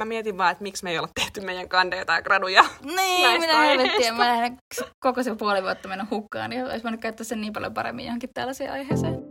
mä mietin vaan, että miksi me ei olla tehty meidän kandeja tai graduja. Niin, minä helvettiä. Mä lähden koko se puoli vuotta mennä hukkaan, niin olisi voinut käyttää sen niin paljon paremmin johonkin tällaiseen aiheeseen.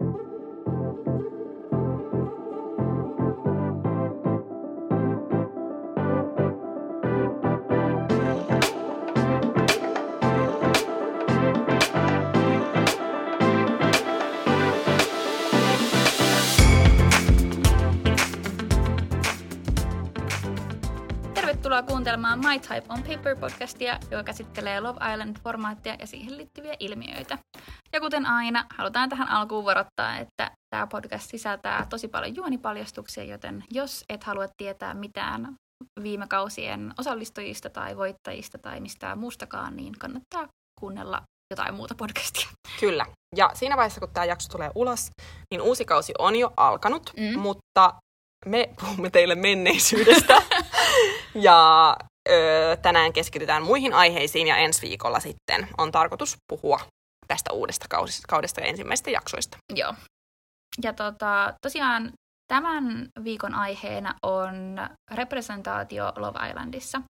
Kuuntelemaan My Type on Paper podcastia, joka käsittelee Love Island-formaattia ja siihen liittyviä ilmiöitä. Ja kuten aina, halutaan tähän alkuun varoittaa, että tämä podcast sisältää tosi paljon juonipaljastuksia, joten jos et halua tietää mitään viime kausien osallistujista tai voittajista tai mistään muustakaan, niin kannattaa kuunnella jotain muuta podcastia. Kyllä. Ja siinä vaiheessa, kun tämä jakso tulee ulos, niin uusi kausi on jo alkanut, Mm. mutta me puhumme teille menneisyydestä. ja ö, tänään keskitytään muihin aiheisiin ja ensi viikolla sitten on tarkoitus puhua tästä uudesta kaudesta, kaudesta ja ensimmäisistä jaksoista. Joo. Ja tota, tosiaan tämän viikon aiheena on representaatio Love Islandissa.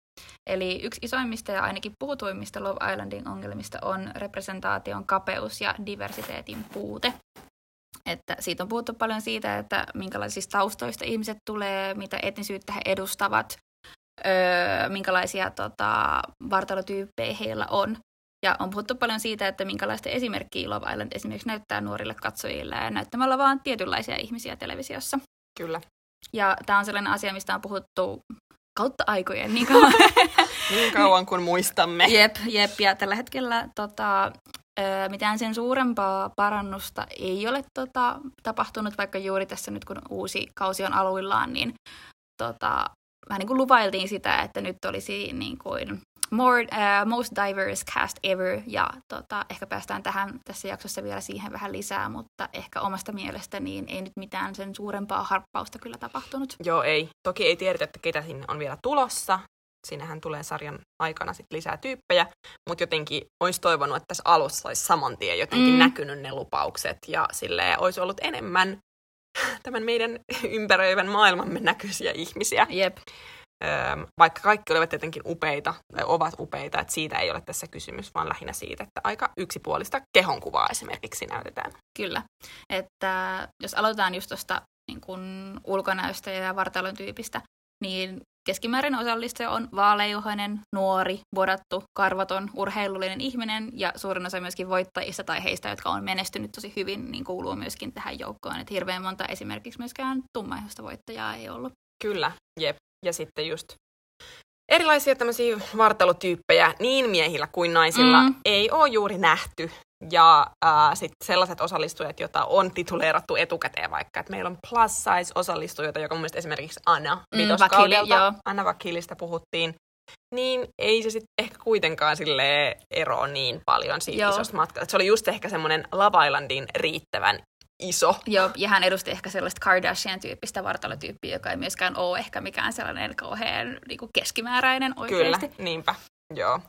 Eli yksi isoimmista ja ainakin puhutuimmista Love Islandin ongelmista on representaation kapeus ja diversiteetin puute. Että siitä on puhuttu paljon siitä, että minkälaisista taustoista ihmiset tulee, mitä etnisyyttä he edustavat, öö, minkälaisia tota, vartalotyyppejä heillä on. Ja on puhuttu paljon siitä, että minkälaista esimerkkiä Love Island esimerkiksi näyttää nuorille katsojille ja näyttämällä vaan tietynlaisia ihmisiä televisiossa. Kyllä. Ja tämä on sellainen asia, mistä on puhuttu kautta aikojen niin kauan. Niin kauan kuin muistamme. jep, jep. Ja tällä hetkellä tota, mitään sen suurempaa parannusta ei ole tota, tapahtunut, vaikka juuri tässä nyt kun uusi kausi on aluillaan, niin tota, vähän niin kuin lupailtiin sitä, että nyt olisi niin kuin more, uh, most diverse cast ever, ja tota, ehkä päästään tähän tässä jaksossa vielä siihen vähän lisää, mutta ehkä omasta mielestä niin ei nyt mitään sen suurempaa harppausta kyllä tapahtunut. Joo, ei. Toki ei tiedetä, että ketä sinne on vielä tulossa. Sinnehän tulee sarjan aikana sit lisää tyyppejä, mutta jotenkin olisi toivonut, että tässä alussa olisi saman tien jotenkin Mm. mm. näkynyt ne lupaukset ja sille olisi ollut enemmän tämän meidän ympäröivän maailmamme näköisiä ihmisiä. Jep, Öö, vaikka kaikki olivat tietenkin upeita, tai ovat upeita, että siitä ei ole tässä kysymys, vaan lähinnä siitä, että aika yksipuolista kehonkuvaa esimerkiksi näytetään. Kyllä. Että jos aloitetaan just tuosta niin kun ulkonäöstä ja vartalon tyypistä, niin keskimäärin osallistuja on vaaleihoinen, nuori, bodattu, karvaton, urheilullinen ihminen ja suurin osa myöskin voittajista tai heistä, jotka on menestynyt tosi hyvin, niin kuuluu myöskin tähän joukkoon. Että hirveän monta esimerkiksi myöskään tummaihoista voittajaa ei ollut. Kyllä, jep. Ja sitten just erilaisia tämmöisiä vartalotyyppejä niin miehillä kuin naisilla mm. ei ole juuri nähty. Ja äh, sitten sellaiset osallistujat, joita on tituleerattu etukäteen vaikka, että meillä on plus size osallistujoita, joka mun mielestä esimerkiksi Anna Mm, vitoskaudelta, Vakili, joo. Anna Vakilista puhuttiin, niin ei se sitten ehkä kuitenkaan sille eroa niin paljon siitä Joo. isosta matkasta. Et Se oli just ehkä semmoinen Love Islandin riittävän iso. Joo, ja hän edusti ehkä sellaista Kardashian-tyyppistä vartalotyyppiä, joka ei myöskään ole ehkä mikään sellainen kauhean niin kuin keskimääräinen oikeasti. Kyllä, niinpä. Joo.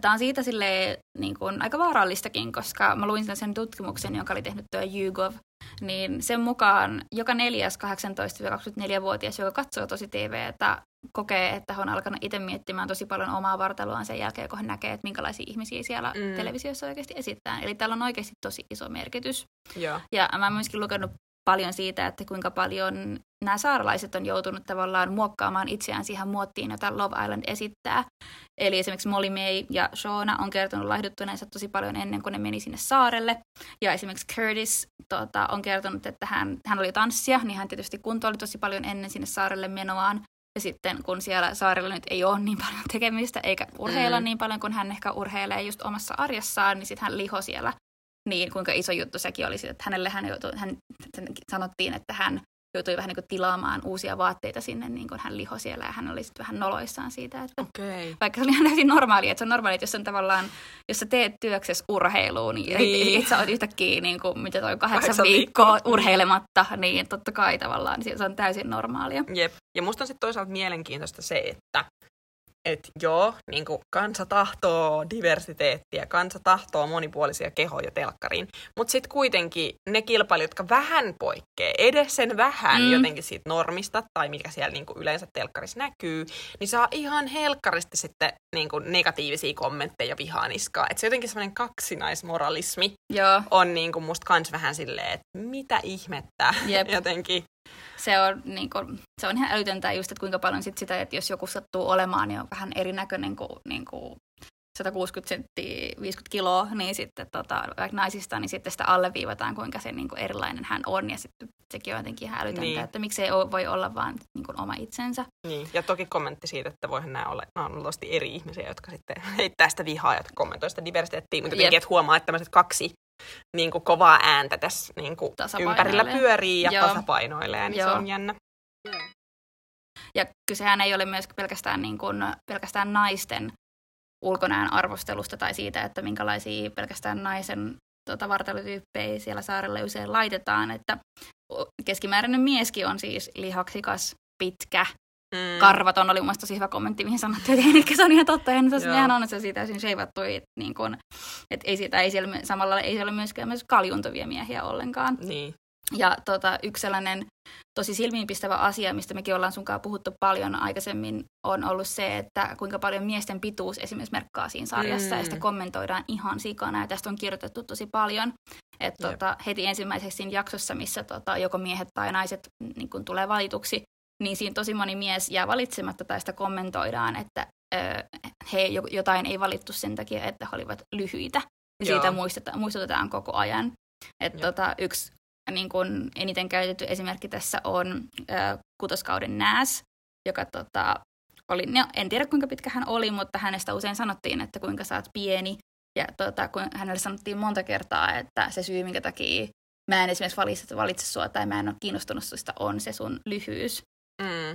Tämä on siitä silleen, niin kuin, aika vaarallistakin, koska mä luin sen tutkimuksen, jonka oli tehnyt tuo YouGov, niin sen mukaan joka neljäs 18-24-vuotias, joka katsoo tosi TVtä, kokee, että hän on alkanut itse miettimään tosi paljon omaa vartaloaan sen jälkeen, kun hän näkee, että minkälaisia ihmisiä siellä Mm. televisiossa oikeasti esittää. Eli tällä on oikeasti tosi iso merkitys. Joo. Ja mä oon myöskin lukenut paljon siitä, että kuinka paljon nämä saaralaiset on joutunut tavallaan muokkaamaan itseään siihen muottiin, jota Love Island esittää. Eli esimerkiksi Molly May ja Shauna on kertonut laihduttuneensa tosi paljon ennen kuin ne meni sinne saarelle. Ja esimerkiksi Curtis tota, on kertonut, että hän, hän oli tanssia, niin hän tietysti kuntoili tosi paljon ennen sinne saarelle menoaan. Ja sitten kun siellä saarella nyt ei ole niin paljon tekemistä, eikä urheilla Mm. niin paljon kuin hän ehkä urheilee just omassa arjessaan, niin sitten hän liho siellä niin kuinka iso juttu sekin oli, että hänelle hän, joutui, hän sanottiin, että hän joutui vähän niin kuin tilaamaan uusia vaatteita sinne, niin kuin hän liho siellä ja hän oli sitten vähän noloissaan siitä, että. Okay. vaikka se oli ihan täysin normaali, että se on normaali, että jos on tavallaan, jos sä teet työksessä urheiluun, niin, Niin. niin. Et, et sä oot yhtäkkiä niin kuin, mitä toi kahdeksan, Kahdeksan viikkoa viikkoa. urheilematta, niin totta kai tavallaan niin se on täysin normaalia. Jep. Ja musta on sitten toisaalta mielenkiintoista se, että että joo, niin kuin kansa tahtoo diversiteettiä, kansa tahtoo monipuolisia kehoja telkkariin, mutta sitten kuitenkin ne kilpailijat, jotka vähän poikkeaa, edes sen vähän mm. jotenkin siitä normista, tai mikä siellä niin kuin yleensä telkkarissa näkyy, niin saa ihan helkkaristi sitten niin kuin negatiivisia kommentteja ja vihaaniskaa. Että se jotenkin semmoinen kaksinaismoralismi Joo. on niin kuin musta kans vähän silleen, että mitä ihmettä Jep. jotenkin. Se on, niin kuin, se on ihan älytöntä just, että kuinka paljon sit sitä, että jos joku sattuu olemaan, niin on vähän erinäköinen kuin, niin kuin 160 senttiä, 50 kiloa, niin sitten tota, vaikka naisista, niin sitten sitä alleviivataan, kuinka se niin kuin erilainen hän on, ja sitten sekin on jotenkin ihan älytöntä, Niin. että miksei voi olla vaan niin kuin oma itsensä. Niin. Ja toki kommentti siitä, että voihan nämä olla, nämä on luultavasti eri ihmisiä, jotka sitten heittää sitä vihaa, jotka kommentoi sitä diversiteettiä, mutta Jep. jotenkin, että huomaa, että tämmöiset kaksi niin kuin kovaa ääntä tässä niin kuin ympärillä pyörii ja Joo. tasapainoilee, niin se Joo. on jännä. Ja kysehän ei ole myös pelkästään, niin kuin, pelkästään naisten ulkonäön arvostelusta tai siitä, että minkälaisia pelkästään naisen tota, vartalotyyppejä siellä saarella usein laitetaan, että keskimääräinen mieskin on siis lihaksikas, pitkä, Mm. karvaton oli mun mielestä tosi hyvä kommentti, mihin sanottiin, että ei nyt, se on ihan totta, eihän se ihan on, että se on täysin sheivattu, että niin kun, että ei, siitä, ei siellä, samalla ei siellä myöskään myös kaljuntuvia miehiä ollenkaan. Niin. Ja tota, yksi sellainen tosi silmiinpistävä asia, mistä mekin ollaan sunkaan puhuttu paljon aikaisemmin, on ollut se, että kuinka paljon miesten pituus esimerkiksi merkkaa siinä sarjassa, Mm. ja sitä kommentoidaan ihan sikana, ja tästä on kirjoitettu tosi paljon. Et, tota, heti ensimmäiseksi siinä jaksossa, missä tota, joko miehet tai naiset niin kun tulee valituksi, niin siinä tosi moni mies jää valitsematta tai sitä kommentoidaan, että ö, he jo- jotain ei valittu sen takia, että he olivat lyhyitä. Ja Joo. siitä muistetaan, muistutetaan koko ajan. Et tota, yksi niin kun eniten käytetty esimerkki tässä on ö, kutoskauden Nääs, joka tota, oli, no, en tiedä kuinka pitkä hän oli, mutta hänestä usein sanottiin, että kuinka sä oot pieni. Ja tota, kun hänelle sanottiin monta kertaa, että se syy, minkä takia mä en esimerkiksi valitse, valitse sua tai mä en ole kiinnostunut susta, on se sun lyhyys.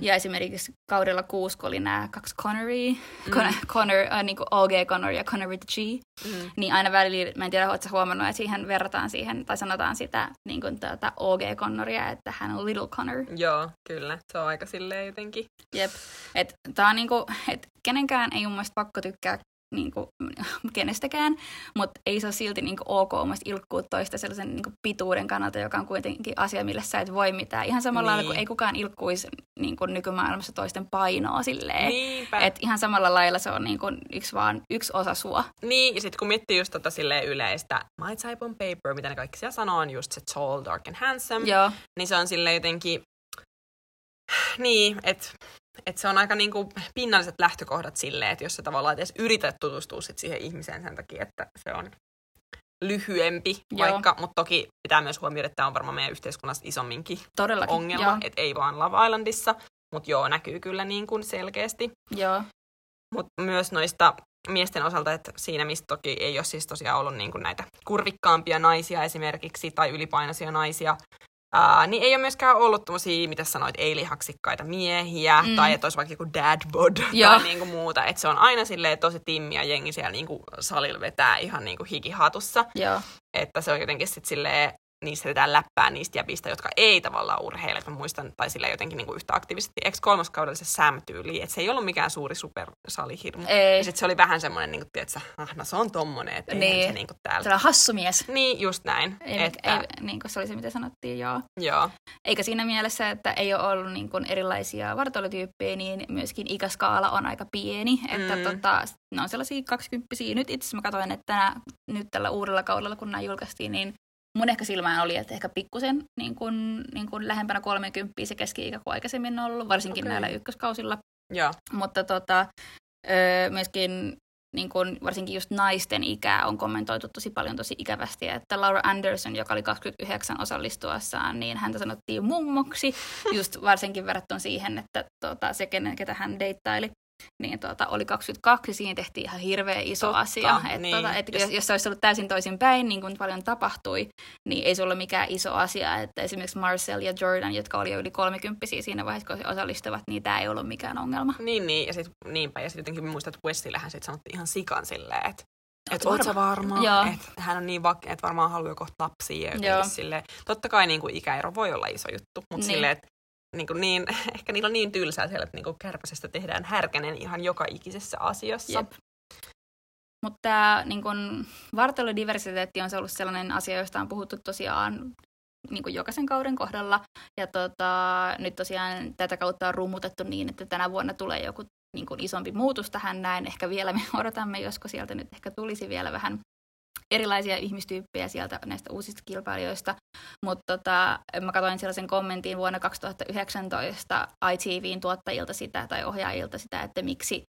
Mm. Ja esimerkiksi kaudella kuusi, kun oli nämä kaksi Connery, Mm. Con- Connor, äh, niin kuin OG Connor ja Connor with the G, Mm. niin aina välillä, mä en tiedä, sä huomannut, että siihen verrataan siihen, tai sanotaan sitä niin kuin tätä OG Connoria, että hän on Little Connor. Joo, kyllä. Se on aika silleen jotenkin. Jep. Et tää on niinku, et kenenkään ei mun mielestä pakko tykkää niinku, kenestäkään, mutta ei se ole silti niinku ok mun mielestä ilkkuu toista sellaisen niinku pituuden kannalta, joka on kuitenkin asia, mille sä et voi mitään. Ihan samalla lailla Niin. kuin ei kukaan ilkkuisi niinku nykymaailmassa toisten painoa silleen. Niinpä. Et ihan samalla lailla se on niinku yksi, vaan yksi osa sua. Niin, ja sitten kun miettii just tota silleen yleistä My Type on Paper, mitä ne kaikki siellä sanoo, on just se tall, dark and handsome, Joo, niin se on silleen jotenkin, niin, että et se on aika niinku pinnalliset lähtökohdat silleen, että jos sä tavallaan edes yrität tutustua sit siihen ihmiseen sen takia, että se on lyhyempi Joo. vaikka, mutta toki pitää myös huomioida, että tämä on varmaan meidän yhteiskunnassa isomminkin todellakin. ongelma, että ei vaan Love Islandissa, mutta joo, näkyy kyllä niin kuin selkeästi. joo. Mutta myös noista miesten osalta, että siinä mistä toki ei ole siis tosiaan ollut niin kuin näitä kurvikkaampia naisia esimerkiksi tai ylipainoisia naisia, ää, niin ei ole myöskään ollut tommosia, mitä sanoit, ei-lihaksikkaita miehiä Mm. tai että olisi vaikka joku dad bod Joo. tai niin kuin muuta. Että se on aina silleen tosi timmiä jengi siellä niin kuin salilla vetää ihan niin kuin hikihatussa. Joo, Että se on jotenkin sitten silleen, niistä vetää läppää niistä jäbistä, jotka ei tavallaan urheile. Mä muistan, tai sillä jotenkin niinku yhtä aktiivisesti. Eikö kolmoskaudella se Sam-tyyli, että se ei ollut mikään suuri supersalihirmu. ei. Ja sitten se oli vähän semmoinen, niin kuin, että ah, no se on tommonen, että niin. Se niin kuin täällä. Sellainen hassu mies. Niin, just näin. Ei, että, ei, niin kuin se oli se, mitä sanottiin, joo. Joo, Eikä siinä mielessä, että ei ole ollut niin kuin erilaisia vartalotyyppejä, niin myöskin ikäskaala on aika pieni. Että Mm. tota, ne on sellaisia kaksikymppisiä. Nyt itse mä katsoin, että nää, nyt tällä uudella kaudella, kun nämä julkaistiin, niin mun ehkä silmään oli, että ehkä pikkusen niin kuin, niin kuin lähempänä 30 se keski-ikä kuin aikaisemmin on ollut, varsinkin okay. näillä ykköskausilla. joo. Mutta tota, öö, myöskin niin kun, varsinkin just naisten ikää on kommentoitu tosi paljon tosi ikävästi, että Laura Anderson, joka oli 29 osallistuessaan, niin häntä sanottiin mummoksi, just varsinkin verrattuna siihen, että tota, se, kenen, ketä hän deittaili, niin tota, oli 22, siinä tehtiin ihan hirveä iso Totta, asia. Et, niin. tota, et Jos- jos, se olisi ollut täysin toisin päin, niin kuin paljon tapahtui, niin ei se ollut mikään iso asia. Että esimerkiksi Marcel ja Jordan, jotka oli jo yli 30 siinä vaiheessa, kun he osallistuvat, niin tämä ei ollut mikään ongelma. Niin, niin, ja sit, niinpä, ja sitten jotenkin muistan, että Westillähän sit sanottiin ihan sikan silleen, että et Oot sä varma, että hän on niin vak, että varmaan haluaa kohta lapsia ja silleen. Totta kai niin kuin ikäero voi olla iso juttu, mutta Niin. silleen, että niin, kuin niin, ehkä niillä on niin tylsää siellä, että niin kuin kärpäsestä tehdään härkänen ihan joka ikisessä asiassa. Jep. Mutta niin kun, vartalodiversiteetti on se ollut sellainen asia, josta on puhuttu tosiaan niin kuin jokaisen kauden kohdalla. Ja tota, nyt tosiaan tätä kautta on rummutettu niin, että tänä vuonna tulee joku niin kuin isompi muutos tähän näin. Ehkä vielä me odotamme, josko sieltä nyt ehkä tulisi vielä vähän erilaisia ihmistyyppejä sieltä näistä uusista kilpailijoista. Mutta tota, mä katsoin sellaisen kommentin vuonna 2019 ITVn tuottajilta sitä tai ohjaajilta sitä, että miksi,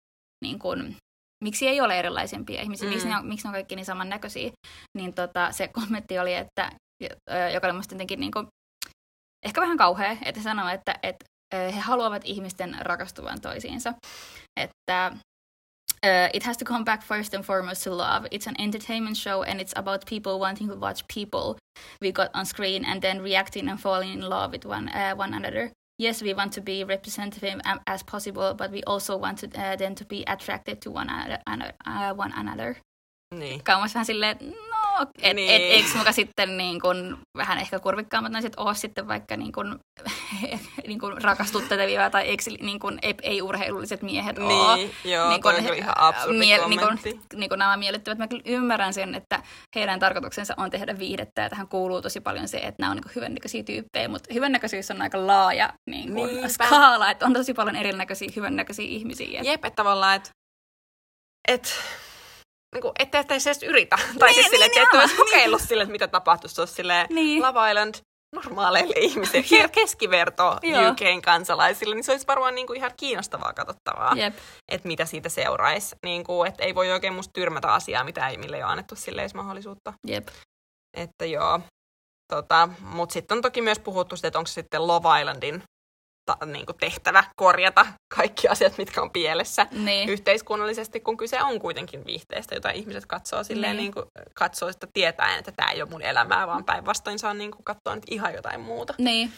niin kun, miksi ei ole erilaisempia ihmisiä, mm. miksi, ne on, miksi ne on kaikki niin samannäköisiä. Niin tota, se kommentti oli, että joka oli musta jotenkin niin kuin, ehkä vähän kauhea, että sanoo, että, että he haluavat ihmisten rakastuvan toisiinsa. Että Uh, it has to come back first and foremost to love. It's an entertainment show and it's about people wanting to watch people we got on screen and then reacting and falling in love with one, uh, one another. Yes, we want to be representative as possible, but we also want to, uh, them to be attracted to one another. Uh, one another. Niin. Kaumas vähän silleen, et, niin. et, eikö muka sitten niin kun, vähän ehkä kurvikkaammat naiset ole sitten vaikka niin kun, niin kun rakastuttavia tai eikö niin kun, ei, ei-urheilulliset miehet niin, ole. Joo, niin kun, on ihan absurdi mie- niin kun, niin kun nämä miellyttävät. Mä kyllä ymmärrän sen, että heidän tarkoituksensa on tehdä viihdettä ja tähän kuuluu tosi paljon se, että nämä on niin hyvännäköisiä tyyppejä, mutta hyvännäköisyys on aika laaja niin kun, skaala, että on tosi paljon erinäköisiä hyvännäköisiä ihmisiä. Jep, että tavallaan, että et, niin kuin, ettei edes edes yritä. Tai niin, siis silleen, niin, että et olisi kokeillut sille, että mitä tapahtuisi. Se olisi silleen niin. Love Island normaaleille ihmisille, keskiverto UKn kansalaisille, niin se olisi varmaan niin kuin ihan kiinnostavaa katsottavaa, että mitä siitä seuraisi. Niin kuin, että ei voi oikein musta tyrmätä asiaa, mitä ei, mille ei ole annettu sille mahdollisuutta. Jep. Että joo. Tota, Mutta sitten on toki myös puhuttu että onko se sitten Love Islandin ta, niin kuin tehtävä korjata kaikki asiat, mitkä on pielessä niin. yhteiskunnallisesti, kun kyse on kuitenkin viihteestä, jota ihmiset katsoo silleen, niin. Niin kuin, katsoo sitä tietäen, että tämä ei ole mun elämää, vaan päinvastoin saa niin kuin, katsoa nyt ihan jotain muuta. Niin.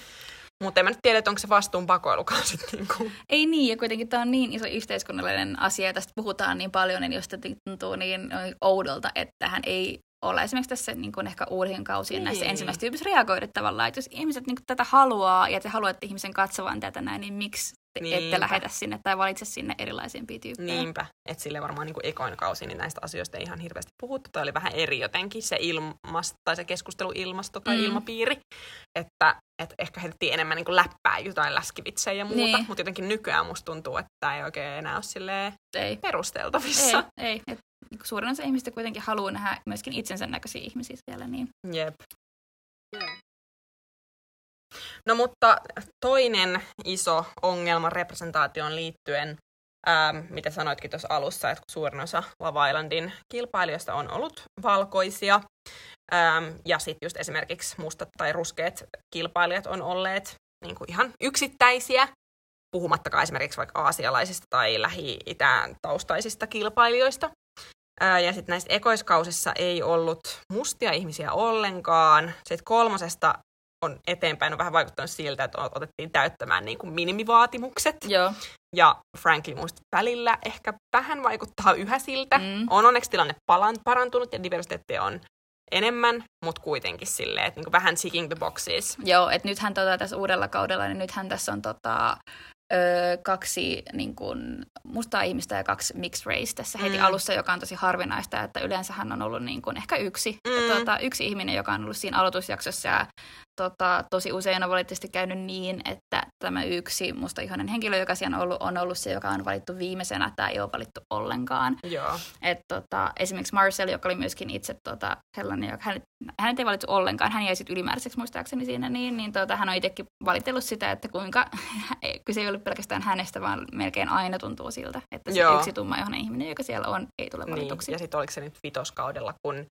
Mutta en mä nyt tiedä, että onko se vastuun pakoilukaan sitten. Niin kuin. Ei niin, ja kuitenkin tämä on niin iso yhteiskunnallinen asia, ja tästä puhutaan niin paljon, niin josta tuntuu niin oudolta, että tähän ei olla esimerkiksi tässä niin kuin ehkä uuden kausien niin. näissä ensimmäisissä tyypissä reagoida tavallaan, että jos ihmiset niin kuin, tätä haluaa ja te haluatte ihmisen katsovan tätä näin, niin miksi Niinpä. ette lähetä sinne tai valitse sinne erilaisempia tyyppejä. Niinpä, että sille varmaan niin kuin ekoin kausi, niin näistä asioista ei ihan hirveästi puhuttu. Tai oli vähän eri jotenkin se ilmast, tai se keskusteluilmasto tai mm. ilmapiiri. Että, että ehkä heitettiin enemmän niin kuin läppää jotain läskivitsejä ja muuta. Niin. Mutta jotenkin nykyään musta tuntuu, että tämä ei oikein enää ole ei. perusteltavissa. Ei, ei. Et niin suurin osa ihmistä kuitenkin haluaa nähdä myöskin itsensä näköisiä ihmisiä siellä. Niin. Jep. No mutta toinen iso ongelma representaatioon liittyen, ähm, mitä sanoitkin tuossa alussa, että suurin osa Love Islandin kilpailijoista on ollut valkoisia, ähm, ja sitten just esimerkiksi mustat tai ruskeat kilpailijat on olleet niin kuin ihan yksittäisiä, puhumattakaan esimerkiksi vaikka aasialaisista tai lähi-itään taustaisista kilpailijoista. Ää, ja sitten näistä ekoiskausissa ei ollut mustia ihmisiä ollenkaan. Sitten kolmosesta on eteenpäin on vähän vaikuttanut siltä, että otettiin täyttämään niin kuin minimivaatimukset. Joo. Ja Franklin muista välillä ehkä vähän vaikuttaa yhä siltä. Mm. On onneksi tilanne parantunut ja diversiteettiä on enemmän, mutta kuitenkin silleen, että niin vähän seeking the boxes. Joo, että nythän tota, tässä uudella kaudella, niin nythän tässä on tota, öö, kaksi niin kuin, mustaa ihmistä ja kaksi mixed race tässä heti mm. alussa, joka on tosi harvinaista, että yleensä hän on ollut niin kuin, ehkä yksi, mm. ja, tuota, yksi ihminen, joka on ollut siinä aloitusjaksossa ja tota, tosi usein on valitettavasti käynyt niin, että tämä yksi musta ihanen henkilö, joka siellä on ollut, on ollut se, joka on valittu viimeisenä tai ei ole valittu ollenkaan. Joo. Et, tota, esimerkiksi Marcel, joka oli myöskin itse tota, sellainen, joka hän, hän ei valittu ollenkaan, hän jäi sitten ylimääräiseksi muistaakseni siinä, niin, niin tota, hän on itsekin valitellut sitä, että kuinka kyse ei ollut pelkästään hänestä, vaan melkein aina tuntuu siltä, että se Joo. yksi tumma ihanen ihminen, joka siellä on, ei tule niin, valituksi. Niin. Ja sitten oliko se nyt vitoskaudella, kun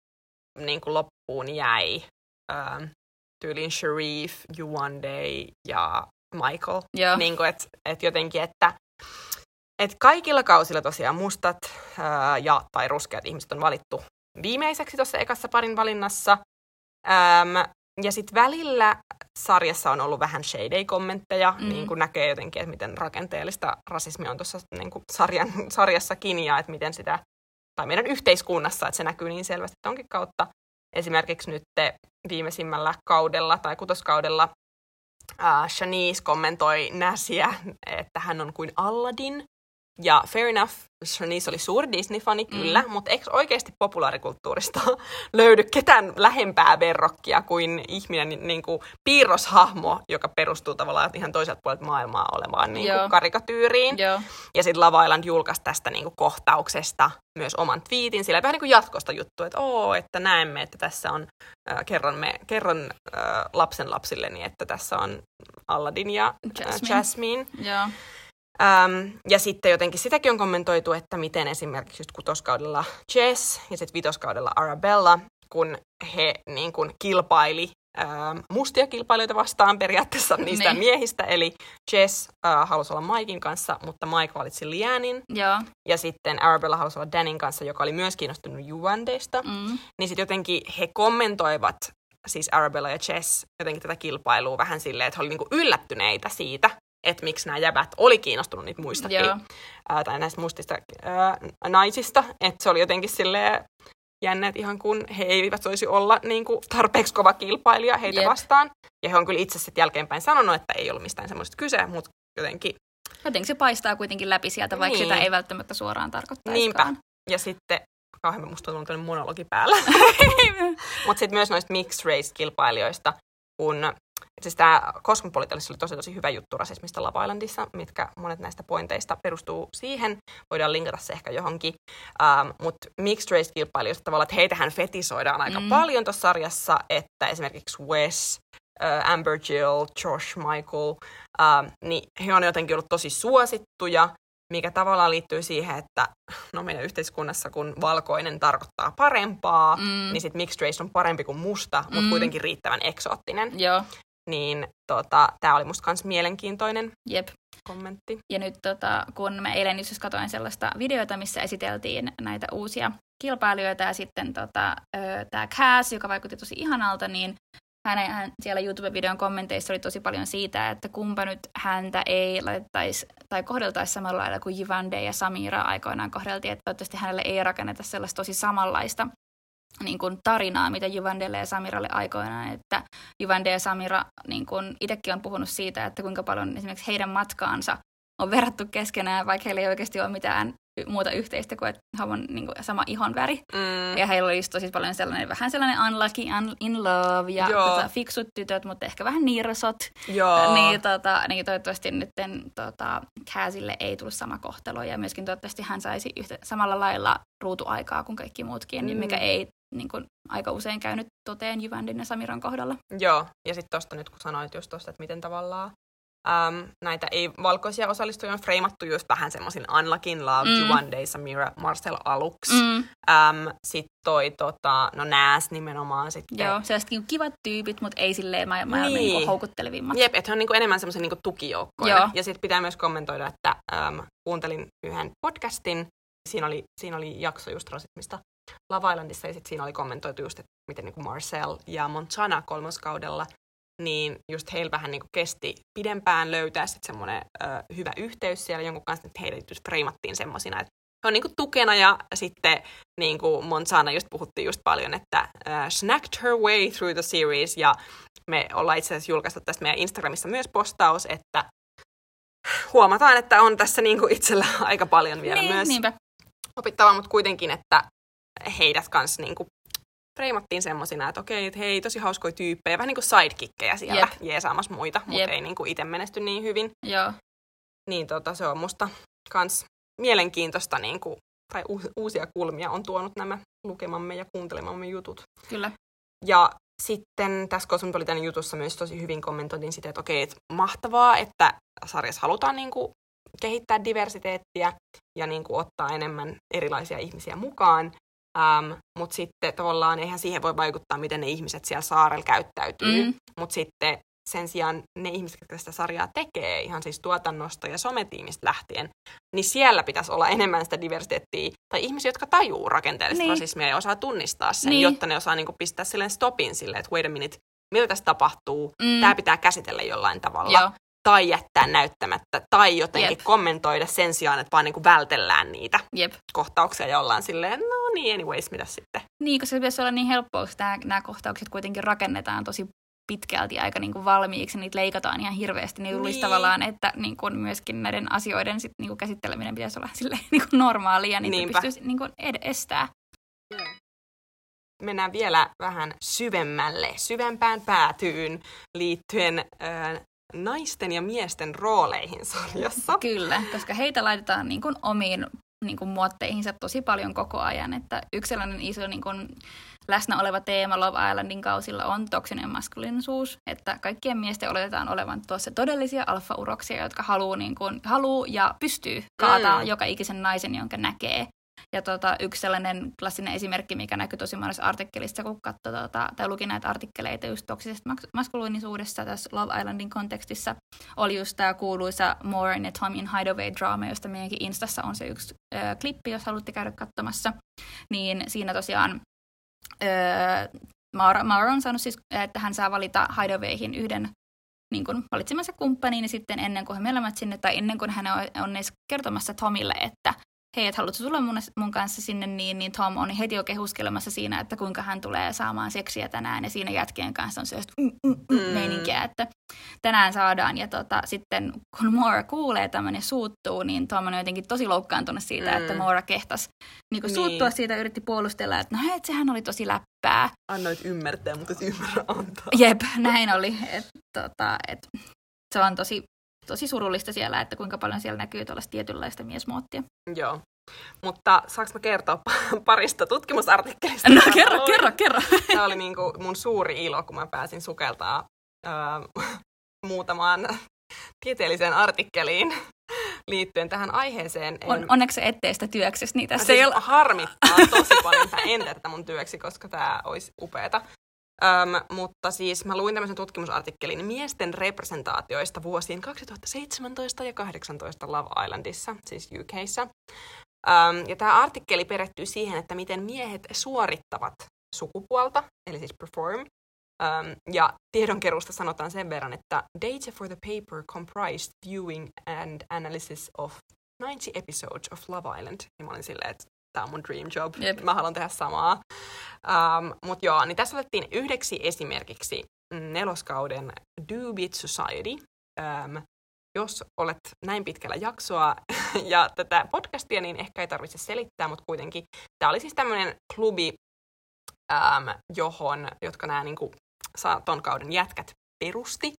niin kuin loppuun jäi ähm, tyyliin Sharif, Day ja Michael. Joo. Niin kuin, et, et jotenkin, että et kaikilla kausilla tosiaan mustat ää, ja tai ruskeat ihmiset on valittu viimeiseksi tuossa ekassa parin valinnassa. Äm, ja sitten välillä sarjassa on ollut vähän shadey-kommentteja, mm. niin kuin näkee jotenkin, että miten rakenteellista rasismi on tuossa niin sarjan, sarjassakin ja että miten sitä, tai meidän yhteiskunnassa, että se näkyy niin selvästi tonkin kautta. Esimerkiksi nyt viimeisimmällä kaudella tai kutoskaudella Shanice kommentoi Näsiä, että hän on kuin Aladdin. Ja fair enough, Shanice oli suuri Disney-fani, kyllä, mm. mutta eikö oikeasti populaarikulttuurista löydy ketään lähempää verrokkia kuin ihminen, niin, niin kuin piirroshahmo, joka perustuu tavallaan ihan toiselta puolelta maailmaa olevaan niin kuin karikatyyriin. Joo. Ja sitten Lava Island julkaisi tästä niin kuin kohtauksesta myös oman twiitin, sillä vähän niin kuin jatkosta juttu, että oo, että näemme, että tässä on, äh, kerron, me, kerron äh, lapsen lapsilleni, että tässä on Aladdin ja Jasmine. Äh, Jasmine. Joo. Ähm, ja sitten jotenkin sitäkin on kommentoitu, että miten esimerkiksi just kutoskaudella Jess ja sitten vitoskaudella Arabella, kun he niin kun kilpaili ähm, mustia kilpailijoita vastaan periaatteessa niistä Niin. miehistä. Eli Jess äh, halusi olla Maikin kanssa, mutta Mike valitsi Lianin. Joo. Ja sitten Arabella halusi olla Danin kanssa, joka oli myös kiinnostunut Juandeista. Mm. Niin sitten jotenkin he kommentoivat, siis Arabella ja Jess, jotenkin tätä kilpailua vähän silleen, että he oli niinku yllättyneitä siitä, että miksi nämä jäbät oli kiinnostunut niitä muistakin, Joo. ää, tai näistä mustista ää, naisista. Että se oli jotenkin silleen jännä, että ihan kun he eivät voisi olla niin kuin, tarpeeksi kova kilpailija heitä Jep. vastaan. Ja he on kyllä itse sitten jälkeenpäin sanonut, että ei ollut mistään semmoista kyse, mutta jotenkin. Jotenkin se paistaa kuitenkin läpi sieltä, vaikka Niin. sitä ei välttämättä suoraan tarkoittaisikaan. Niinpä. Ja sitten, kauhean musta on tullut monologi päällä. Mutta sitten myös noista mixed race-kilpailijoista, kun siis tämä Cosmopolitanissa oli tosi tosi hyvä juttu rasismista Love Islandissa, mitkä monet näistä pointeista perustuu siihen. Voidaan linkata se ehkä johonkin. Um, Mutta mixed race-kilpailijoista tavallaan, että heitähän fetisoidaan aika Mm. paljon tuossa sarjassa, että esimerkiksi Wes, uh, Amber Jill, Josh Michael, um, niin he on jotenkin ollut tosi suosittuja, mikä tavallaan liittyy siihen, että no meidän yhteiskunnassa, kun valkoinen tarkoittaa parempaa, Mm. niin sitten mixed race on parempi kuin musta, mutta Mm. kuitenkin riittävän eksoottinen. Joo, Niin tota, tämä oli musta kans mielenkiintoinen jep. kommentti. Ja nyt tota, kun me eilen just katsoin sellaista videota, missä esiteltiin näitä uusia kilpailijoita ja sitten tota, tämä Cass, joka vaikutti tosi ihanalta, niin hänen, hän siellä YouTube-videon kommenteissa oli tosi paljon siitä, että kumpa nyt häntä ei laitettaisi tai kohdeltaisi samalla lailla kuin Jivande ja Samira aikoinaan kohdeltiin, että toivottavasti hänelle ei rakenneta sellaista tosi samanlaista niin kuin tarinaa, mitä Juvandelle ja Samiralle aikoinaan, että Juvande ja Samira niin kuin itsekin on puhunut siitä, että kuinka paljon esimerkiksi heidän matkaansa on verrattu keskenään, vaikka heillä ei oikeasti ole mitään muuta yhteistä kuin, että on niin kuin sama ihon väri. Mm. Ja heillä oli just tosi paljon sellainen, vähän sellainen unlucky, un, in love ja tota, fiksut tytöt, mutta ehkä vähän nirsot. Joo. Niin, tota, niin toivottavasti nyt tota, Kääsille ei tullut sama kohtalo ja myöskin toivottavasti hän saisi yhtä, samalla lailla ruutuaikaa kuin kaikki muutkin. Mm. mikä ei niin kuin, aika usein käynyt toteen Jyvändin ja Samiran kohdalla. Joo, ja sitten tuosta nyt kun sanoit just tuosta, että miten tavallaan äm, näitä ei-valkoisia osallistujia on freimattu just vähän semmoisin Unlockin Love, Mm. mm. Juwan Samira, Marcel aluksi. Mm. Äm, sitten toi, tota, no Nääs nimenomaan sitten. Joo, sellaiset niin kivat tyypit, mutta ei silleen ma- maailman Niin. niin. houkuttelevimmat. Jep, että he on niinku enemmän semmoisen niinku tukijoukkoina. Joo. Ja sitten pitää myös kommentoida, että äm, kuuntelin yhden podcastin, siinä oli, siinä oli jakso just rasismista Love Islandissa, ja sitten siinä oli kommentoitu just, että miten niinku Marcel ja Montana kolmoskaudella, niin just heillä vähän niinku kesti pidempään löytää sitten semmoinen hyvä yhteys siellä jonkun kanssa, että heidät just freimattiin semmoisina, että he on niinku tukena ja sitten niinku Montana just puhuttiin just paljon, että uh, snacked her way through the series ja me ollaan itse asiassa julkaistu tästä meidän Instagramissa myös postaus, että huomataan, että on tässä niinku itsellä aika paljon vielä niin, myös Niinpä. opittavaa, mutta kuitenkin, että heidät kanssa niinku freimattiin semmosina, että okei, että hei, tosi hauskoja tyyppejä, vähän niin kuin sidekickkejä siellä Jep. jeesaamassa muita, mutta Jep. ei niinku itse menesty niin hyvin. Joo. Niin tota, se on musta kans mielenkiintoista, niinku, tai u- uusia kulmia on tuonut nämä lukemamme ja kuuntelemamme jutut. Kyllä. Ja sitten tässä Cosmopolitan jutussa myös tosi hyvin kommentoitiin sitä, että okei, että mahtavaa, että sarjassa halutaan niin kuin kehittää diversiteettiä ja niin kuin ottaa enemmän erilaisia ihmisiä mukaan. Ähm, Mutta sitten tavallaan eihän siihen voi vaikuttaa, miten ne ihmiset siellä saarella käyttäytyy. Mm. Mutta sitten sen sijaan ne ihmiset, jotka sitä sarjaa tekee, ihan siis tuotannosta ja sometiimistä lähtien, niin siellä pitäisi olla enemmän sitä diversiteettiä, tai ihmisiä, jotka tajuu rakenteellista Niin. rasismia ja osaa tunnistaa sen, Niin. jotta ne osaa niinku pistää silleen stopin silleen, että wait a minute, mitä tässä tapahtuu, mm. tämä pitää käsitellä jollain tavalla, Joo. Tai jättää näyttämättä, tai jotenkin Jep. Kommentoida sen sijaan, että vaan niinku vältellään niitä Jep. kohtauksia ja ollaan silleen, no niin, anyways, mitä sitten. Niin, koska se pitäisi olla niin helppoa, koska nämä, nämä kohtaukset kuitenkin rakennetaan tosi pitkälti aika niin kuin valmiiksi, niitä leikataan ihan hirveästi, niin luulisi Niin. tavallaan, että niin kuin myöskin näiden asioiden sit niin kuin käsitteleminen pitäisi olla silleen niin kuin normaalia, ja niitä Niinpä. pystyisi niin kuin ed- estää. Mennään vielä vähän syvemmälle, syvempään päätyyn liittyen äh, naisten ja miesten rooleihin sarjassa. Kyllä, koska heitä laitetaan niin kuin omiin niin kuin muotteihinsa tosi paljon koko ajan. Että yksi sellainen iso niin kuin läsnä oleva teema Love Islandin kausilla on toksinen maskuliinisuus, että kaikkien miesten oletetaan olevan tuossa todellisia alfa-uroksia, jotka haluaa, niin kuin, haluaa ja pystyy kaataa Mm. joka ikisen naisen, jonka näkee. Ja tota, yksi sellainen klassinen esimerkki, mikä näkyy tosi monessa artikkelissa, kun katsoi tota, tai luki näitä artikkeleita just toksisesta mas- maskuliinisuudesta tässä Love Islandin kontekstissa, oli just tämä kuuluisa ja Tom in Hideaway draama, josta meidänkin Instassa on se yksi ö, klippi, jos haluatte käydä katsomassa. Niin siinä tosiaan ö, Maura, Maura on saanut siis, että hän saa valita Hideawayhin yhden niin kuin valitsemansa kumppaniin ja sitten ennen kuin he melemät sinne tai ennen kuin hän on edes kertomassa Tomille, että hei, että haluatko tulla mun, mun kanssa sinne, niin, niin Tom on heti jo kehuskelemassa siinä, että kuinka hän tulee saamaan seksiä tänään ja siinä jätkien kanssa on sellaista mm, mm, mm, Mm. meininkiä, että tänään saadaan ja tota, sitten kun Maura kuulee tämän ja suuttuu, niin Tom on jotenkin tosi loukkaantunut siitä, Mm. että Maura kehtas niin Niin. suuttua siitä ja yritti puolustella, että no hei, että sehän oli tosi läppää. Annoit ymmärtää, mutta et ymmärrä antaa. Jep, näin oli. Et, tota, et, se on tosi, tosi surullista siellä, että kuinka paljon siellä näkyy tuollaista tietynlaista miesmuottia. Joo. Mutta saanko mä kertoa parista tutkimusartikkelista? No kerro, luin? kerro, kerro. Tämä oli niinku mun suuri ilo, kun mä pääsin sukeltaa ää, muutamaan tieteelliseen artikkeliin liittyen tähän aiheeseen. On, onneksi ettei sitä työksesi, niin tässä siis ei ole... harmittaa tosi paljon, että en tätä mun työksi, koska tämä olisi upeeta. Öm, mutta siis mä luin tämmöisen tutkimusartikkelin miesten representaatioista vuosien 2017 ja 2018 Love Islandissa, siis UKissa. Öm, ja tämä artikkeli perehtyy siihen, että miten miehet suorittavat sukupuolta, eli siis perform. Öm, ja tiedonkeruusta sanotaan sen verran, että data for the paper comprised viewing and analysis of 90 episodes of Love Island. Ja mä olin silleen, että tämä on mun dream job. Jep. Mä haluan tehdä samaa. Um, Mutta joo, niin tässä otettiin yhdeksi esimerkiksi neloskauden Do Beat Society. Um, jos olet näin pitkällä jaksoa ja tätä podcastia, niin ehkä ei tarvitse selittää, mutta kuitenkin tämä oli siis tämmöinen klubi, um, johon, jotka nämä niinku, sa- ton kauden jätkät perusti.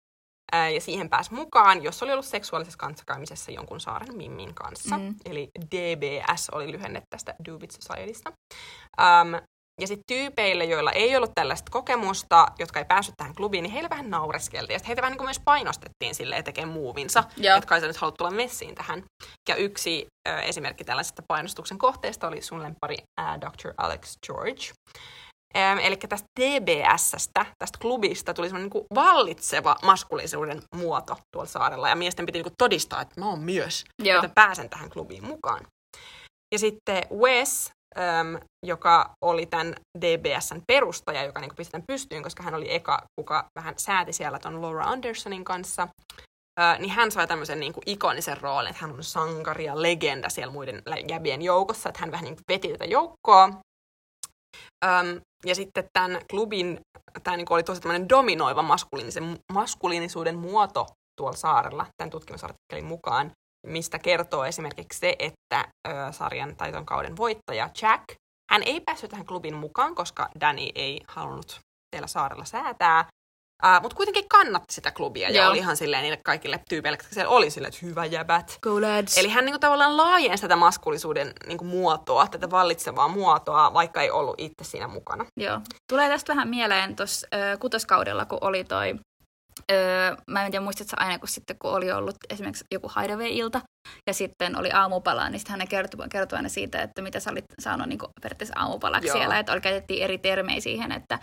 Ää, ja siihen pääsi mukaan, jos oli ollut seksuaalisessa kanssakäymisessä jonkun saaren Mimmin kanssa. Mm. Eli DBS oli lyhenne tästä Do It Societysta. Um, ja sitten tyypeille, joilla ei ollut tällaista kokemusta, jotka ei päässyt tähän klubiin, niin heille vähän naureskeltiin. Ja heitä vähän niin kuin myös painostettiin silleen tekemään muuvinsa, Joo. että kai sä nyt haluat tulla messiin tähän. Ja yksi ö, esimerkki tällaisesta painostuksen kohteesta oli sun lempari ää, Dr. Alex George. Ähm, eli tästä DBSstä, tästä klubista, tuli semmoinen niin vallitseva maskuliisuuden muoto tuolla saarella. Ja miesten piti niin todistaa, että mä oon myös, Joo. että pääsen tähän klubiin mukaan. Ja sitten Wes, äm, joka oli tämän DBSn perustaja, joka niin pisti tämän pystyyn, koska hän oli eka, kuka vähän sääti siellä ton Laura Andersonin kanssa, Ö, niin hän sai tämmöisen niin kuin ikonisen roolin, että hän on sankari ja legenda siellä muiden jäbien joukossa, että hän vähän niin kuin veti tätä joukkoa. Öm, ja sitten tämän klubin, tämä niin oli tosi tämmöinen dominoiva maskuliinisen, maskuliinisuuden muoto tuolla saarella, tämän tutkimusartikkelin mukaan, mistä kertoo esimerkiksi se, että ö, sarjan tai ton kauden voittaja Jack, hän ei päässyt tähän klubin mukaan, koska Danny ei halunnut siellä saarella säätää, Uh, mutta kuitenkin kannatti sitä klubia ja Joo. oli ihan silleen niille kaikille tyypeille, jotka siellä oli silleen, että hyvä jäbät. Go lads. Eli hän niinku tavallaan laajensi tätä maskulisuuden niinku muotoa, tätä vallitsevaa muotoa, vaikka ei ollut itse siinä mukana. Joo. Tulee tästä vähän mieleen tuossa kutoskaudella, kun oli toi, ö, mä en tiedä muistatko aina, kun sitten kun oli ollut esimerkiksi joku hideaway-ilta, ja sitten oli aamupala, niin sitten hän kertoi, kertoi aina siitä, että mitä sä olit saanut niin kuin, periaatteessa aamupalaksi Joo. siellä, että oli, käytettiin eri termejä siihen, että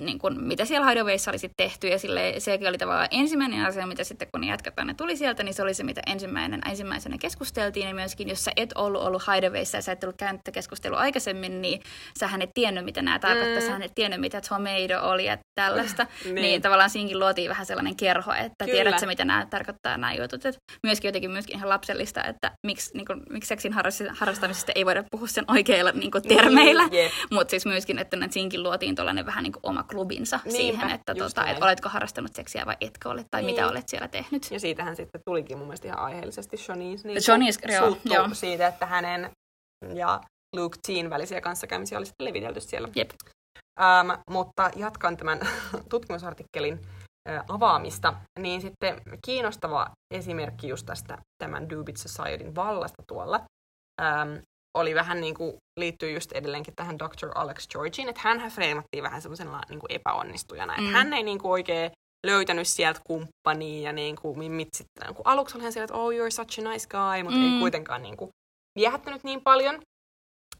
niin kuin, mitä siellä Hideawayssa oli sitten tehty, ja sille, sekin oli tavallaan ensimmäinen asia, mitä sitten kun ne jätkät aina tuli sieltä, niin se oli se, mitä ensimmäinen, ensimmäisenä keskusteltiin, ja myöskin jos sä et ollut ollut Hideawayssa ja sä et ollut käynyt keskustelua aikaisemmin, niin sähän et tiennyt, mitä nämä tarkoittaa, Mm. sähän et tiennyt, mitä Tomato oli ja tällaista, Niin. niin. niin tavallaan siinkin luotiin vähän sellainen kerho, että Kyllä. tiedätkö, mitä nämä tarkoittaa nämä jutut, että myöskin jotenkin myöskin ihan lapsellista, että miksi, niin kuin, miksi seksin harras- harrastamisesta ei voida puhua sen oikeilla niin kuin, termeillä, Niin, jep. mutta siis myöskin, että siinkin luotiin tuollainen vähän niin kuin oma klubinsa Niinpä, siihen, että, tota, että oletko harrastanut seksiä vai etkö ole, tai Niin. mitä olet siellä tehnyt. Ja siitähän sitten tulikin mun mielestä ihan aiheellisesti Shanice niin Shanice, joo, joo. siitä, että hänen ja Luke Teen välisiä kanssakäymisiä oli sitten levitelty siellä. Jep. Ähm, mutta jatkan tämän tutkimusartikkelin äh, avaamista, niin sitten kiinnostava esimerkki just tästä tämän Dubit Societyn vallasta tuolla ähm, oli vähän niin kuin, liittyy just edelleenkin tähän Dr. Alex Georgiin, että hän freimattiin vähän semmoisena niin kuin epäonnistujana, että Mm. hän ei niin kuin oikein löytänyt sieltä kumppania ja niin kuin mimmit sitten, kun aluksi oli hän siellä, että oh you're such a nice guy, mutta mm. Ei kuitenkaan niin kuin viehättänyt niin paljon.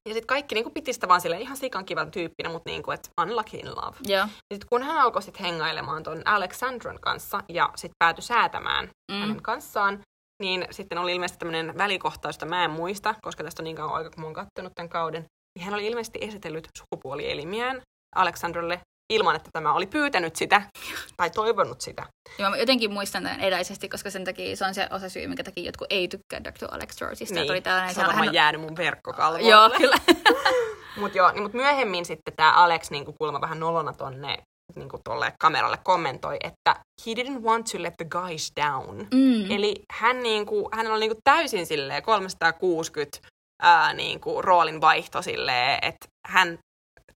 Ja sitten kaikki niin kuin piti sitä vaan silleen ihan sikan kivan tyyppinä, mutta niin kuin, että unlucky in love. Joo. Sitten kun hän alkoi sitten hengailemaan ton Alexandron kanssa ja sitten päätyi säätämään mm. hänen kanssaan, niin sitten oli ilmeisesti tämmöinen välikohtaus, jota mä en muista, koska tästä on niin kauan aika, kun mä oon kattonut tämän kauden. Niin hän oli ilmeisesti esitellyt sukupuolielimiään Alexandrolle ilman, että tämä oli pyytänyt sitä tai toivonut sitä. Joo, mä jotenkin muistan tämän eräisesti, koska sen takia se on se osa syy, minkä takia jotkut ei tykkää Dr. Alex Georgeista. Niin. Oli tällainen, se on varmaan hän... jäänyt mun verkkokalvoille. Joo, kyllä. Mutta joo, niin mut myöhemmin sitten tämä Alex niinku kuulemma vähän nolona tonne niinku tolle kameralle kommentoi, että he didn't want to let the guys down. Mm. Eli hän, niinku, hän oli niinku täysin silleen 360 ää, niinku, roolin vaihto silleen, että hän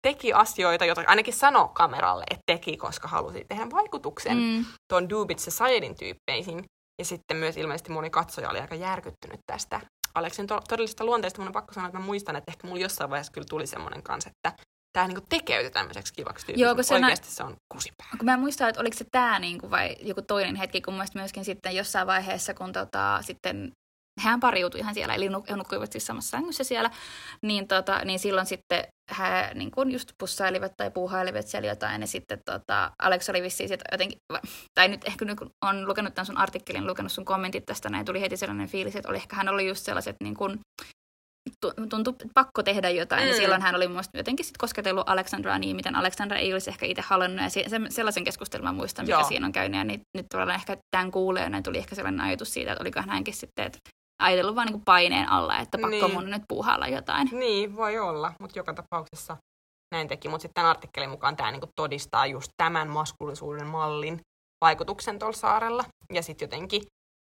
teki asioita, joita ainakin sanoi kameralle, että teki, koska halusi tehdä vaikutuksen Mm. tuon Dubit Societyn tyyppeihin. Ja sitten myös ilmeisesti moni katsoja oli aika järkyttynyt tästä Aleksin to- todellisesta luonteesta. Mun on pakko sanoa, että mä muistan, että ehkä mulla jossain vaiheessa kyllä tuli semmoinen kanssa, että tämä niinku tekeytyi tämmöiseksi kivaksi tyypiksi. Joo, kun se oikeasti se on kusipää. Kun mä en muista, että oliko se tämä niinku vai joku toinen hetki, kun mielestä myöskin sitten jossain vaiheessa, kun tota, sitten hän pariutui ihan siellä, eli nuk- nukkuivat siis samassa sängyssä siellä, niin, tota, niin silloin sitten he niin kuin just pussailivat tai puuhailivat siellä jotain, ja sitten tota, Alex oli vissiin sit jotenkin, tai nyt ehkä nyt kun on lukenut tämän sun artikkelin, lukenut sun kommentit tästä, näin tuli heti sellainen fiilis, että oli ehkä hän oli just sellaiset niin kuin, tuntui pakko tehdä jotain, mm. ja silloin hän oli muista jotenkin sit kosketellut Alexandraa niin, miten Alexandra ei olisi ehkä itse halunnut, ja se, se, sellaisen keskustelun mä muistan, mikä Joo. siinä on käynyt, ja nyt, nyt tavallaan ehkä tämän kuulee, tuli ehkä sellainen ajatus siitä, että oliko hänkin sitten, että ajatellut vaan niin paineen alla, että pakko Niin. mun nyt puuhailla jotain. Niin, voi olla, mutta joka tapauksessa näin teki. Mutta sitten tämän artikkelin mukaan tämä niinku todistaa just tämän maskulisuuden mallin vaikutuksen tuolla saarella. Ja sitten jotenkin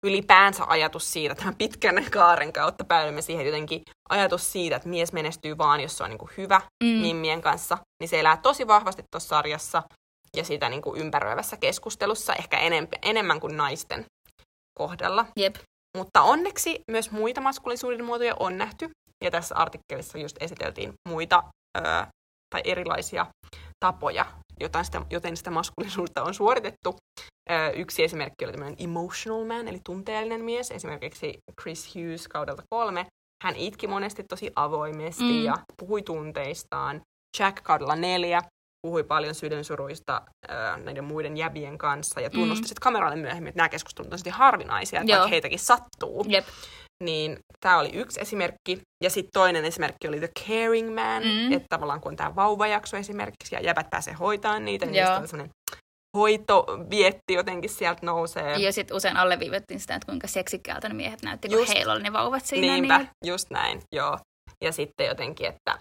ylipäänsä ajatus siitä, tämän pitkän kaaren kautta päädymme siihen jotenkin ajatus siitä, että mies menestyy vaan, jos se on niinku hyvä Mm. mimmien kanssa, niin se elää tosi vahvasti tuossa sarjassa ja sitä niinku ympäröivässä keskustelussa ehkä enempi, enemmän kuin naisten kohdalla. Jep. Mutta onneksi myös muita maskulisuuden muotoja on nähty. Ja tässä artikkelissa just esiteltiin muita ö, tai erilaisia tapoja, joten sitä, joten sitä maskulisuutta on suoritettu. Yksi esimerkki oli tämmöinen emotional man, eli tunteellinen mies. Esimerkiksi Chris Hughes kaudelta kolme. Hän itki monesti tosi avoimesti Mm. ja puhui tunteistaan. Jack kaudella neljä puhui paljon sydänsuruista näiden muiden jäbien kanssa ja tunnusti Mm. sitten kameralle myöhemmin, että nämä keskustelut on sitten harvinaisia, että Joo. vaikka heitäkin sattuu. Jep. Niin tämä oli yksi esimerkki. Ja sitten toinen esimerkki oli The Caring Man, Mm. että tavallaan kun on tämä vauvajakso esimerkiksi ja jäbät pääsee hoitamaan niitä, niin Joo. niistä on hoitovietti jotenkin sieltä nousee. Ja sitten usein alleviivattiin sitä, että kuinka seksikkäältä ne miehet näytti, kun heillä oli ne vauvat siinä. Niinpä, Niin... just näin, joo. Ja sitten jotenkin, että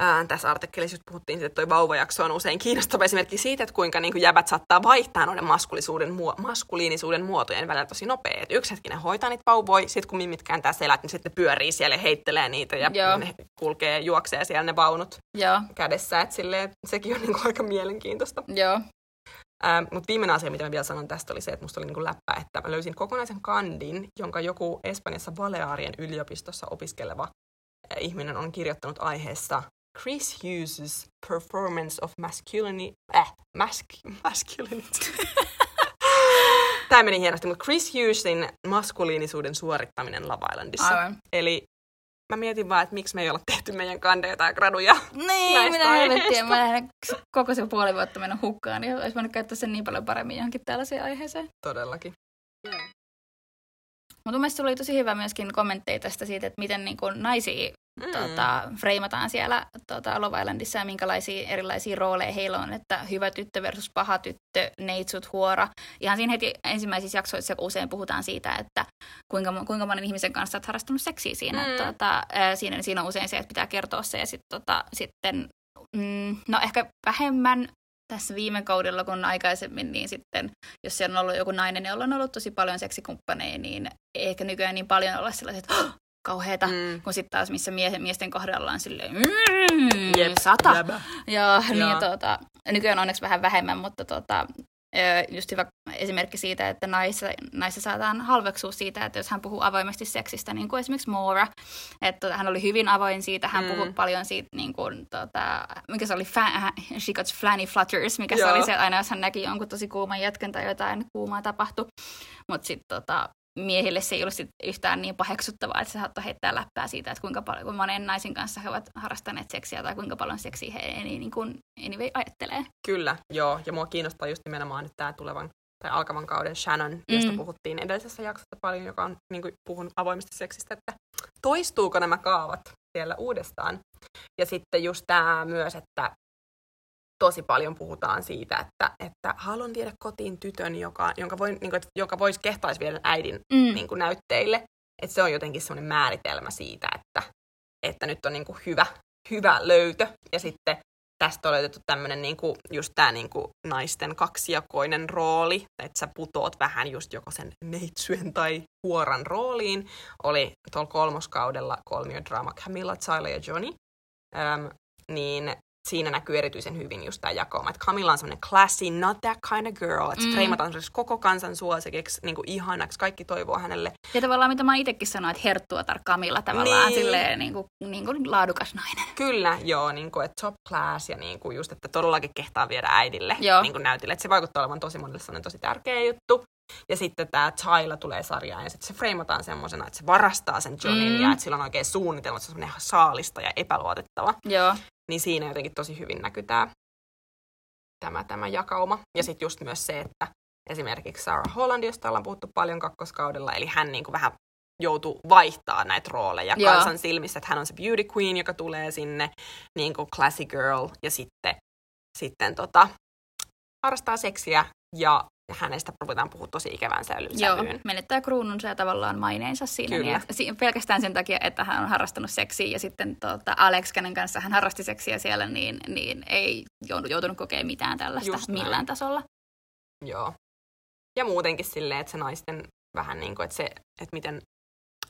ää, tässä artikkelissa just puhuttiin siitä, että toi vauvajakso on usein kiinnostava esimerkki siitä, että kuinka niin kuin jäbät saattaa vaihtaa noiden maskulisuuden, muo- maskuliinisuuden muotojen välillä tosi nopea. Et yksi hetki ne hoitaa niitä vauvoja, sitten kun mimmit kääntää selät, niin sitten pyörii siellä ja heittelee niitä ja Joo. ne kulkee, juoksee siellä ne vaunut Joo, kädessä. Et silleen, sekin on niin kuin aika mielenkiintoista. joo. Ähm, Mutta viimeinen asia, mitä mä vielä sanon tästä, oli se, että musta oli niinku läppä, että mä löysin kokonaisen kandin, jonka joku Espanjassa Balearien yliopistossa opiskeleva ihminen on kirjoittanut aiheessa Chris Hughes' performance of masculinity, äh, mask- masculinity. Tämä meni hienosti, mutta Chris Hughesin maskuliinisuuden suorittaminen Love Islandissa. Aivan. Eli mä mietin vaan, että miksi me ei olla tehty meidän kandeja tai graduja. Niin, minä helvettiä. aiheista. Mä lähden koko se puoli vuotta mennyt hukkaan, niin olisi voinut käyttää sen niin paljon paremmin johonkin tällaiseen aiheeseen. Todellakin. Mutta mun mielestä sulla oli tosi hyvä myöskin kommentteja tästä siitä, että miten niin kun naisia Mm. tota, freimataan siellä tota, Love Islandissa ja minkälaisia erilaisia rooleja heillä on, että hyvä tyttö versus paha tyttö, neitsut, huora. Ihan siinä heti ensimmäisissä jaksoissa, usein puhutaan siitä, että kuinka, kuinka monen ihmisen kanssa olet harrastanut seksiä siinä. Mm. Tota, siinä, siinä on usein se, että pitää kertoa se ja sit, tota, sitten Mm, no ehkä vähemmän tässä viime kaudella, kun aikaisemmin, niin sitten, jos siellä on ollut joku nainen, jolla on ollut tosi paljon seksikumppaneja, niin ei ehkä nykyään niin paljon olla sellaiset, oh, kauheeta, mm. kun sitten taas missä mie- miesten kohdalla on silleen, mm, Jep, sata. jäbä. Ja, Joo. niin, tota, nykyään onneksi vähän vähemmän, mutta tota, ö, just hyvä esimerkki siitä, että naissa, naissa saadaan halveksua siitä, että jos hän puhuu avoimesti seksistä, niin kuin esimerkiksi Moora, että tota, hän oli hyvin avoin siitä, hän Mm. mm. puhui paljon siitä, niin kuin, tota, mikä se oli, fa- she got flanny flutters, mikä Joo. se oli se, aina jos hän näki jonkun tosi kuuman jätkän tai jotain kuumaa tapahtui, mutta sitten tota, miehille se ei ollut sit yhtään niin paheksuttavaa, että se saattoi heittää läppää siitä, että kuinka paljon, kun monen naisen kanssa he ovat harrastaneet seksiä tai kuinka paljon seksiä he ei niin kuin anyway ajattelee. Kyllä, joo. Ja mua kiinnostaa just nimenomaan nyt tämä tulevan tai alkavan kauden Shannon, josta Mm. puhuttiin edellisessä jaksossa paljon, joka on niin kuin, puhunut avoimesti seksistä, että toistuuko nämä kaavat siellä uudestaan. Ja sitten just tämä myös, että tosi paljon puhutaan siitä, että, että haluan viedä kotiin tytön, joka, jonka, voi, niin kuin, että, joka voisi kehtaisi viedä äidin Mm. niin kuin näytteille. Että se on jotenkin semmoinen määritelmä siitä, että, että nyt on niin kuin hyvä, hyvä löytö. Ja sitten tästä on löytetty tämmöinen niin kuin, just tämä niin kuin naisten kaksijakoinen rooli, että sä putoot vähän just joko sen neitsyen tai huoran rooliin. Oli tuolla kolmoskaudella kolmiodraama Camilla, Tyler ja Johnny. Öm, niin siinä näkyy erityisen hyvin just tämä jakauma, että Camilla on semmoinen classy, not that kind of girl, että se Mm. freimataan semmoiseksi koko kansan suosikiksi, niin kuin ihanaksi, kaikki toivoo hänelle. Ja tavallaan mitä mä itsekin sanoin, että herttua tarkkaamilla tavallaan Niin. silleen niin kuin, niin kuin laadukas nainen. Kyllä, joo, niin kuin, että top class ja niin kuin just, että todellakin kehtaa viedä äidille Joo. niin kuin näytille. Että se vaikuttaa olevan tosi monelle sellainen tosi tärkeä juttu. Ja sitten tämä Tyla tulee sarjaan ja sitten se freimataan semmoisena, että se varastaa sen Johnin Mm. ja että sillä on oikein suunnitelma, että se on semmoinen saalista ja epäluotettava. Joo, Niin siinä jotenkin tosi hyvin näkyy tämä, tämä, tämä jakauma. Ja sitten just myös se, että esimerkiksi Sarah Holland, josta ollaan puhuttu paljon kakkoskaudella, eli hän niin kuin vähän joutuu vaihtaa näitä rooleja Joo. kansan silmissä, että hän on se beauty queen, joka tulee sinne niin kuin classy girl ja sitten, sitten tota, harrastaa seksiä ja hänestä ruvetaan puhua tosi ikävän sävyyn. joo. menettää kruununsa ja tavallaan maineensa siinä. Kyllä. Niin, että si- pelkästään sen takia, että hän on harrastanut seksiä ja sitten tota, Alex, kenen kanssa hän harrasti seksiä siellä, niin, niin ei joutunut kokemaan mitään tällaista Just näin. millään tasolla. Joo. Ja muutenkin silleen, että se naisten vähän niin kuin, että se, että miten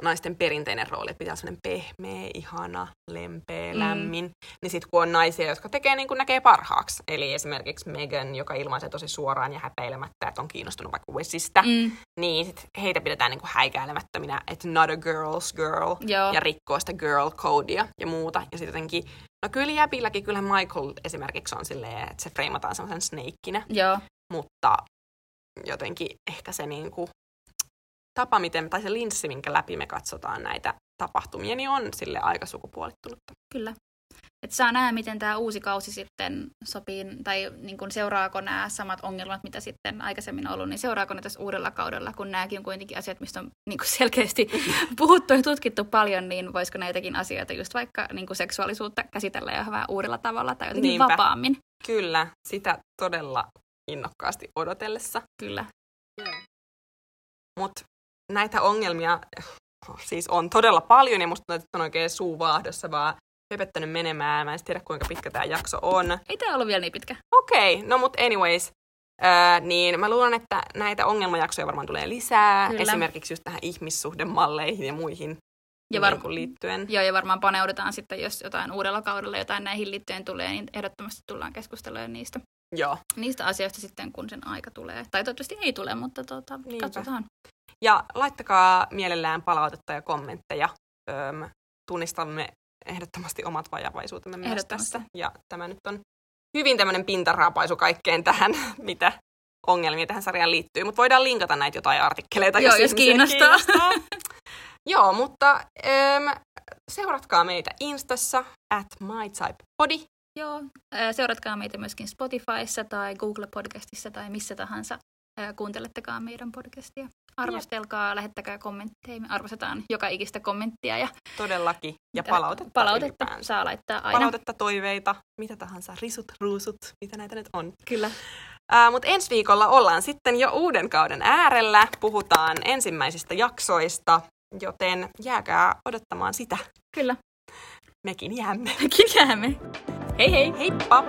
naisten perinteinen rooli, että pitää olla sellainen pehmeä, ihana, lempeä, Mm. lämmin. Niin sitten kun on naisia, jotka tekee niin kuin näkee parhaaksi. Eli esimerkiksi Megan, joka ilmaisee tosi suoraan ja häpeilemättä, että on kiinnostunut vaikka Wesistä. Mm, Niin sit heitä pidetään niin kuin häikäilemättöminä, että not a girl's girl. joo, Ja rikkoo sitä girl codea ja muuta. Ja sitten jotenkin, no kyllä jäbilläkin, kyllähän Michael esimerkiksi on silleen, että se freimataan semmoisen snakeina joo, mutta jotenkin ehkä se niin kuin, tapa, miten, tai se linssi, minkä läpi me katsotaan näitä tapahtumia, niin on sille aika sukupuolittunutta. kyllä. Et saa nähdä, miten tämä uusi kausi sitten sopii, tai niin kun seuraako nämä samat ongelmat, mitä sitten aikaisemmin ollut, niin seuraako ne tässä uudella kaudella, kun nämäkin on kuitenkin asiat, mistä on niin selkeästi puhuttu ja tutkittu paljon, niin voisiko näitäkin asioita, just vaikka niin seksuaalisuutta käsitellä jo vähän uudella tavalla tai jotenkin Niinpä. vapaammin. Kyllä, sitä todella innokkaasti odotellessa. Kyllä. Mutta näitä ongelmia siis on todella paljon, ja musta tuntuu, että on oikein suu vaahdossa vaan höpöttänyt menemään. Mä en tiedä, kuinka pitkä tämä jakso on. Ei tämä ollut vielä niin pitkä. Okei, okay, no mut anyways, Öö, niin mä luulen, että näitä ongelmajaksoja varmaan tulee lisää, Kyllä. esimerkiksi just tähän ihmissuhdemalleihin ja muihin Ja var- niin liittyen. Joo, ja varmaan paneudutaan sitten, jos jotain uudella kaudella jotain näihin liittyen tulee, niin ehdottomasti tullaan keskustelemaan niistä, Joo. niistä asioista sitten, kun sen aika tulee. Tai toivottavasti ei tule, mutta tuota, Niinpä. katsotaan. Ja laittakaa mielellään palautetta ja kommentteja. Öm, tunnistamme ehdottomasti omat vajavaisuutemme myös tässä. Ja tämä nyt on hyvin tämmöinen pintaraaapaisu kaikkeen tähän, mitä ongelmia tähän sarjaan liittyy. Mutta voidaan linkata näitä jotain artikkeleita, Joo, jos ihmisiä kiinnostaa. kiinnostaa. Joo, mutta öm, seuratkaa meitä Instassa at mytypebody. Joo, seuratkaa meitä myöskin Spotifyssa tai Google Podcastissa tai missä tahansa ää, kuuntelettekaan meidän podcastia. Arvostelkaa, lähettäkää kommentteja. Me arvostetaan joka ikistä kommenttia ja Todellakin. Ja palautetta palautetta ylipäänsä. saa laittaa aina. Palautetta, toiveita, mitä tahansa, risut, ruusut, mitä näitä nyt on. Kyllä. Uh, Mutta ensi viikolla ollaan sitten jo uuden kauden äärellä. Puhutaan ensimmäisistä jaksoista, joten jääkää odottamaan sitä. Kyllä. Mekin jäämme. Mekin jäämme. Hei hei! Heippa!